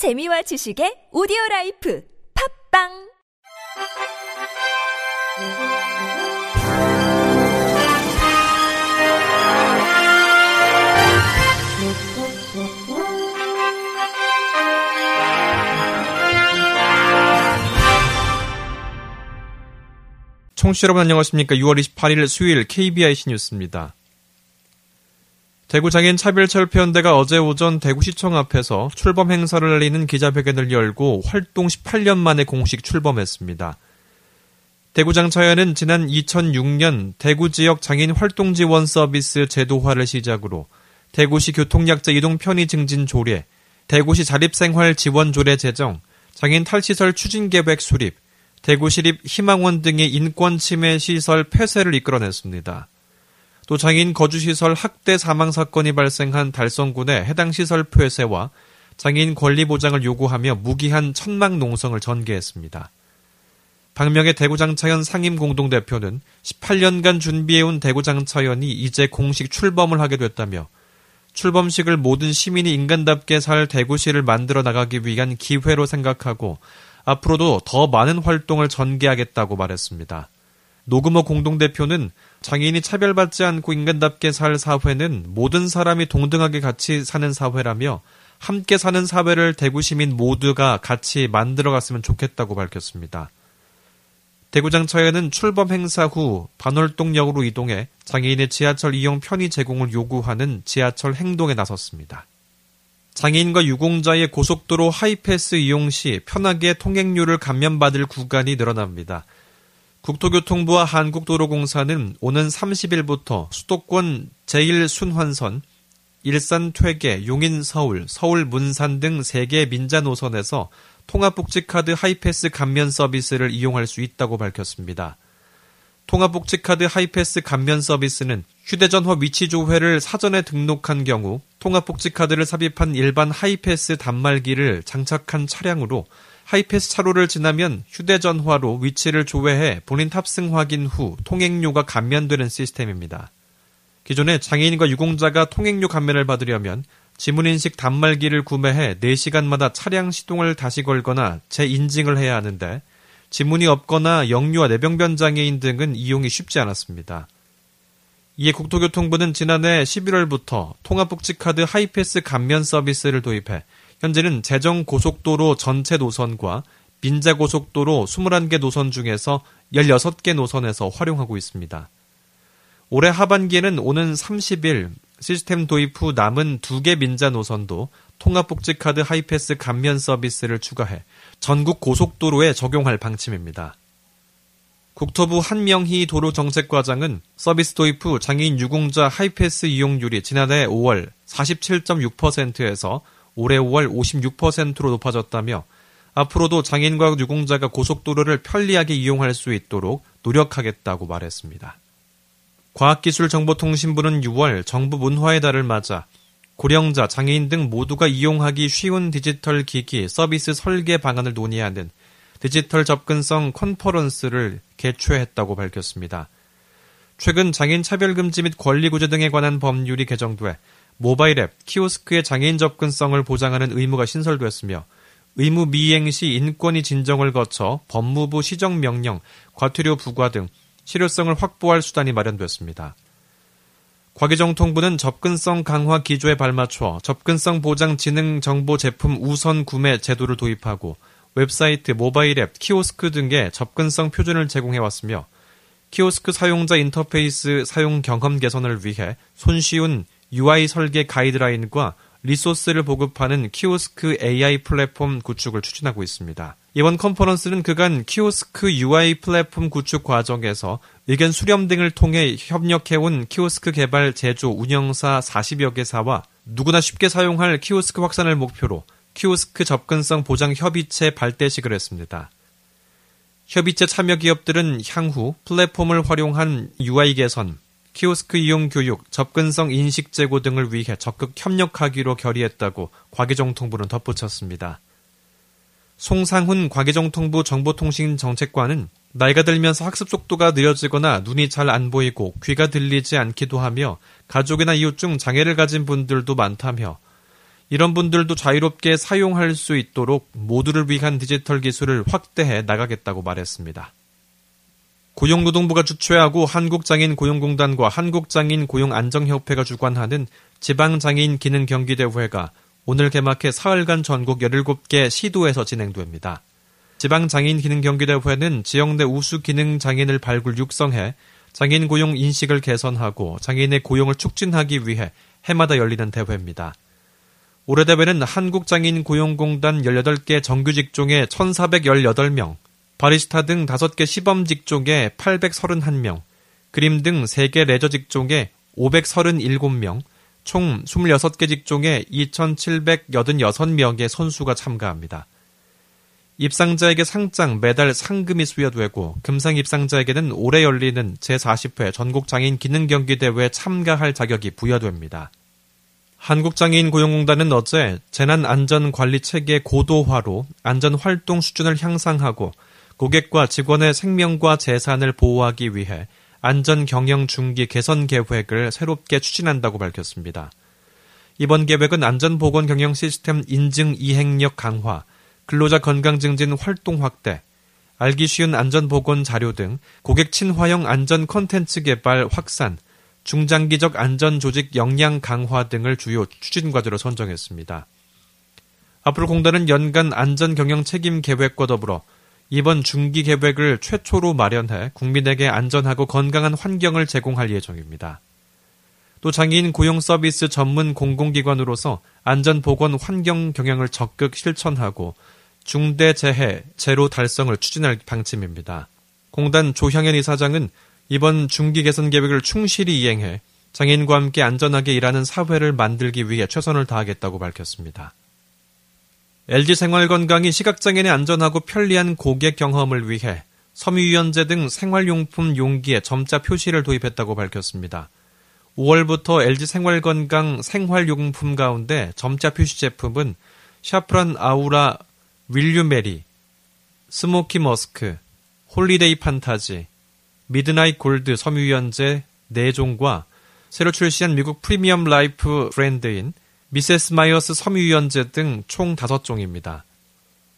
재미와 지식의 오디오 라이프 팝빵 청취자 여러분 안녕하십니까. 6월 28일 수요일 KBIC 뉴스입니다. 대구장인 차별철폐연대가 어제 오전 대구시청 앞에서 출범 행사를 알리는 기자회견을 열고 활동 18년 만에 공식 출범했습니다. 대구장 차연은 지난 2006년 대구 지역 장인 활동 지원 서비스 제도화를 시작으로 대구시 교통약자 이동 편의 증진 조례, 대구시 자립생활 지원 조례 제정, 장인 탈시설 추진 계획 수립, 대구시립 희망원 등의 인권 침해 시설 폐쇄를 이끌어냈습니다. 또 장인 거주시설 학대 사망 사건이 발생한 달성군의 해당 시설 폐쇄와 장애인 권리 보장을 요구하며 무기한 천막 농성을 전개했습니다. 박명의 대구장차연 상임공동대표는 18년간 준비해온 대구장차연이 이제 공식 출범을 하게 됐다며 출범식을 모든 시민이 인간답게 살 대구시를 만들어 나가기 위한 기회로 생각하고 앞으로도 더 많은 활동을 전개하겠다고 말했습니다. 노금호 공동대표는 장애인이 차별받지 않고 인간답게 살 사회는 모든 사람이 동등하게 같이 사는 사회라며 함께 사는 사회를 대구 시민 모두가 같이 만들어갔으면 좋겠다고 밝혔습니다. 대구장차에는 출범 행사 후 반월동역으로 이동해 장애인의 지하철 이용 편의 제공을 요구하는 지하철 행동에 나섰습니다. 장애인과 유공자의 고속도로 하이패스 이용 시 편하게 통행료를 감면받을 구간이 늘어납니다. 국토교통부와 한국도로공사는 오는 30일부터 수도권 제1순환선, 일산 퇴계, 용인 서울, 서울 문산 등 3개 민자 노선에서 통합복지카드 하이패스 감면 서비스를 이용할 수 있다고 밝혔습니다. 통합복지카드 하이패스 감면 서비스는 휴대전화 위치 조회를 사전에 등록한 경우 통합복지카드를 삽입한 일반 하이패스 단말기를 장착한 차량으로 하이패스 차로를 지나면 휴대전화로 위치를 조회해 본인 탑승 확인 후 통행료가 감면되는 시스템입니다. 기존에 장애인과 유공자가 통행료 감면을 받으려면 지문인식 단말기를 구매해 4시간마다 차량 시동을 다시 걸거나 재인증을 해야 하는데 지문이 없거나 영유아 내병변 장애인 등은 이용이 쉽지 않았습니다. 이에 국토교통부는 지난해 11월부터 통합복지카드 하이패스 감면 서비스를 도입해 현재는 재정 고속도로 전체 노선과 민자 고속도로 21개 노선 중에서 16개 노선에서 활용하고 있습니다. 올해 하반기에는 오는 30일 시스템 도입 후 남은 2개 민자 노선도 통합복지카드 하이패스 감면 서비스를 추가해 전국 고속도로에 적용할 방침입니다. 국토부 한명희 도로정책과장은 서비스 도입 후 장애인 유공자 하이패스 이용률이 지난해 5월 47.6%에서 올해 5월 56%로 높아졌다며 앞으로도 장애인과 유공자가 고속도로를 편리하게 이용할 수 있도록 노력하겠다고 말했습니다. 과학기술정보통신부는 6월 정부 문화의 달을 맞아 고령자, 장애인 등 모두가 이용하기 쉬운 디지털 기기 서비스 설계 방안을 논의하는 디지털 접근성 컨퍼런스를 개최했다고 밝혔습니다. 최근 장애인 차별금지 및 권리구제 등에 관한 법률이 개정돼 모바일 앱, 키오스크의 장애인 접근성을 보장하는 의무가 신설되었으며 의무 미이행 시 인권위 진정을 거쳐 법무부 시정명령, 과태료 부과 등 실효성을 확보할 수단이 마련됐습니다. 과기정통부는 접근성 강화 기조에 발맞춰 접근성 보장 지능 정보 제품 우선 구매 제도를 도입하고 웹사이트, 모바일 앱, 키오스크 등의 접근성 표준을 제공해 왔으며 키오스크 사용자 인터페이스 사용 경험 개선을 위해 손쉬운 UI 설계 가이드라인과 리소스를 보급하는 키오스크 UI 플랫폼 구축을 추진하고 있습니다. 이번 컨퍼런스는 그간 키오스크 UI 플랫폼 구축 과정에서 의견 수렴 등을 통해 협력해온 키오스크 개발 제조 운영사 40여 개사와 누구나 쉽게 사용할 키오스크 확산을 목표로 키오스크 접근성 보장 협의체 발대식을 했습니다. 협의체 참여 기업들은 향후 플랫폼을 활용한 UI 개선, 키오스크 이용 교육, 접근성 인식 제고 등을 위해 적극 협력하기로 결의했다고 과기정통부는 덧붙였습니다. 송상훈 과기정통부 정보통신정책관은 나이가 들면서 학습 속도가 느려지거나 눈이 잘 안 보이고 귀가 들리지 않기도 하며 가족이나 이웃 중 장애를 가진 분들도 많다며 이런 분들도 자유롭게 사용할 수 있도록 모두를 위한 디지털 기술을 확대해 나가겠다고 말했습니다. 고용노동부가 주최하고 한국장애인 고용공단과 한국장애인 고용안정협회가 주관하는 지방장애인 기능 경기대회가 오늘 개막해 사흘간 전국 17개 시도에서 진행됩니다. 지방장애인 기능 경기대회는 지역 내 우수 기능 장애인을 발굴 육성해 장애인 고용 인식을 개선하고 장애인의 고용을 촉진하기 위해 해마다 열리는 대회입니다. 올해 대회는 한국장애인 고용공단 18개 정규 직종의 1,418명, 바리스타 등 5개 시범 직종에 831명, 그림 등 3개 레저 직종에 537명, 총 26개 직종에 2,786명의 선수가 참가합니다. 입상자에게 상장, 메달, 상금이 수여되고 금상 입상자에게는 올해 열리는 제40회 전국 장애인 기능 경기 대회에 참가할 자격이 부여됩니다. 한국장애인 고용공단은 어제 재난 안전 관리 체계 고도화로 안전 활동 수준을 향상하고 고객과 직원의 생명과 재산을 보호하기 위해 안전 경영 중기 개선 계획을 새롭게 추진한다고 밝혔습니다. 이번 계획은 안전보건 경영 시스템 인증 이행력 강화, 근로자 건강 증진 활동 확대, 알기 쉬운 안전보건 자료 등 고객 친화형 안전 컨텐츠 개발 확산, 중장기적 안전 조직 역량 강화 등을 주요 추진 과제로 선정했습니다. 앞으로 공단은 연간 안전 경영 책임 계획과 더불어 이번 중기 계획을 최초로 마련해 국민에게 안전하고 건강한 환경을 제공할 예정입니다. 또 장애인 고용 서비스 전문 공공기관으로서 안전보건 환경 경영을 적극 실천하고 중대재해 제로 달성을 추진할 방침입니다. 공단 조향현 이사장은 이번 중기 개선 계획을 충실히 이행해 장애인과 함께 안전하게 일하는 사회를 만들기 위해 최선을 다하겠다고 밝혔습니다. LG 생활건강이 시각장애인의 안전하고 편리한 고객 경험을 위해 섬유유연제 등 생활용품 용기에 점자 표시를 도입했다고 밝혔습니다. 5월부터 LG 생활건강 생활용품 가운데 점자 표시 제품은 샤프란 아우라 윌유메리, 스모키 머스크, 홀리데이 판타지, 미드나잇 골드 섬유유연제 4종과 새로 출시한 미국 프리미엄 라이프 브랜드인 미세스 마이어스 섬유유연제 등 총 5종입니다.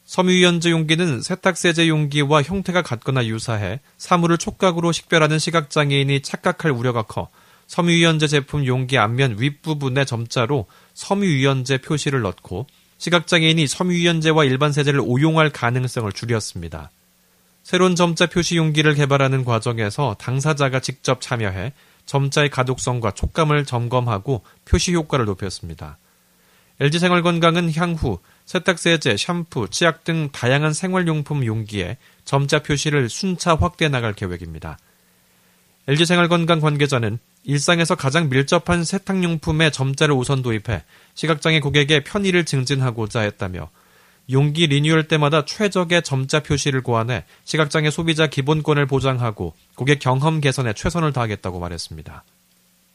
섬유유연제 용기는 세탁세제 용기와 형태가 같거나 유사해 사물을 촉각으로 식별하는 시각장애인이 착각할 우려가 커 섬유유연제 제품 용기 앞면 윗부분에 점자로 섬유유연제 표시를 넣고 시각장애인이 섬유유연제와 일반 세제를 오용할 가능성을 줄였습니다. 새로운 점자 표시 용기를 개발하는 과정에서 당사자가 직접 참여해 점자의 가독성과 촉감을 점검하고 표시 효과를 높였습니다. LG생활건강은 향후 세탁세제, 샴푸, 치약 등 다양한 생활용품 용기에 점자 표시를 순차 확대해 나갈 계획입니다. LG생활건강 관계자는 일상에서 가장 밀접한 세탁용품에 점자를 우선 도입해 시각장애 고객의 편의를 증진하고자 했다며 용기 리뉴얼 때마다 최적의 점자 표시를 고안해 시각장애 소비자 기본권을 보장하고 고객 경험 개선에 최선을 다하겠다고 말했습니다.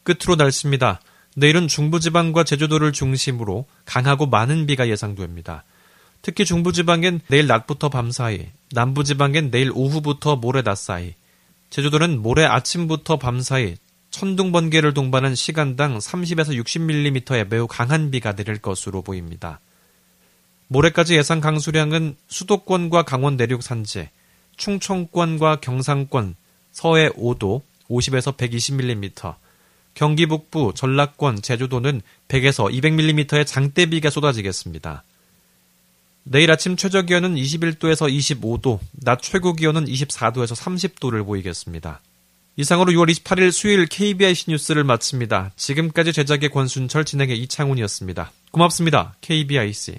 끝으로 날씨입니다. 내일은 중부지방과 제주도를 중심으로 강하고 많은 비가 예상됩니다. 특히 중부지방엔 내일 낮부터 밤 사이, 남부지방엔 내일 오후부터 모레 낮 사이, 제주도는 모레 아침부터 밤 사이 천둥 번개를 동반한 시간당 30에서 60mm의 매우 강한 비가 내릴 것으로 보입니다. 모레까지 예상 강수량은 수도권과 강원 내륙 산지, 충청권과 경상권, 서해 5도 50에서 120mm, 경기 북부, 전라권, 제주도는 100에서 200mm의 장대비가 쏟아지겠습니다. 내일 아침 최저 기온은 21도에서 25도, 낮 최고 기온은 24도에서 30도를 보이겠습니다. 이상으로 6월 28일 수요일 KBIC 뉴스를 마칩니다. 지금까지 제작의 권순철 진행의 이창훈이었습니다. 고맙습니다. KBIC.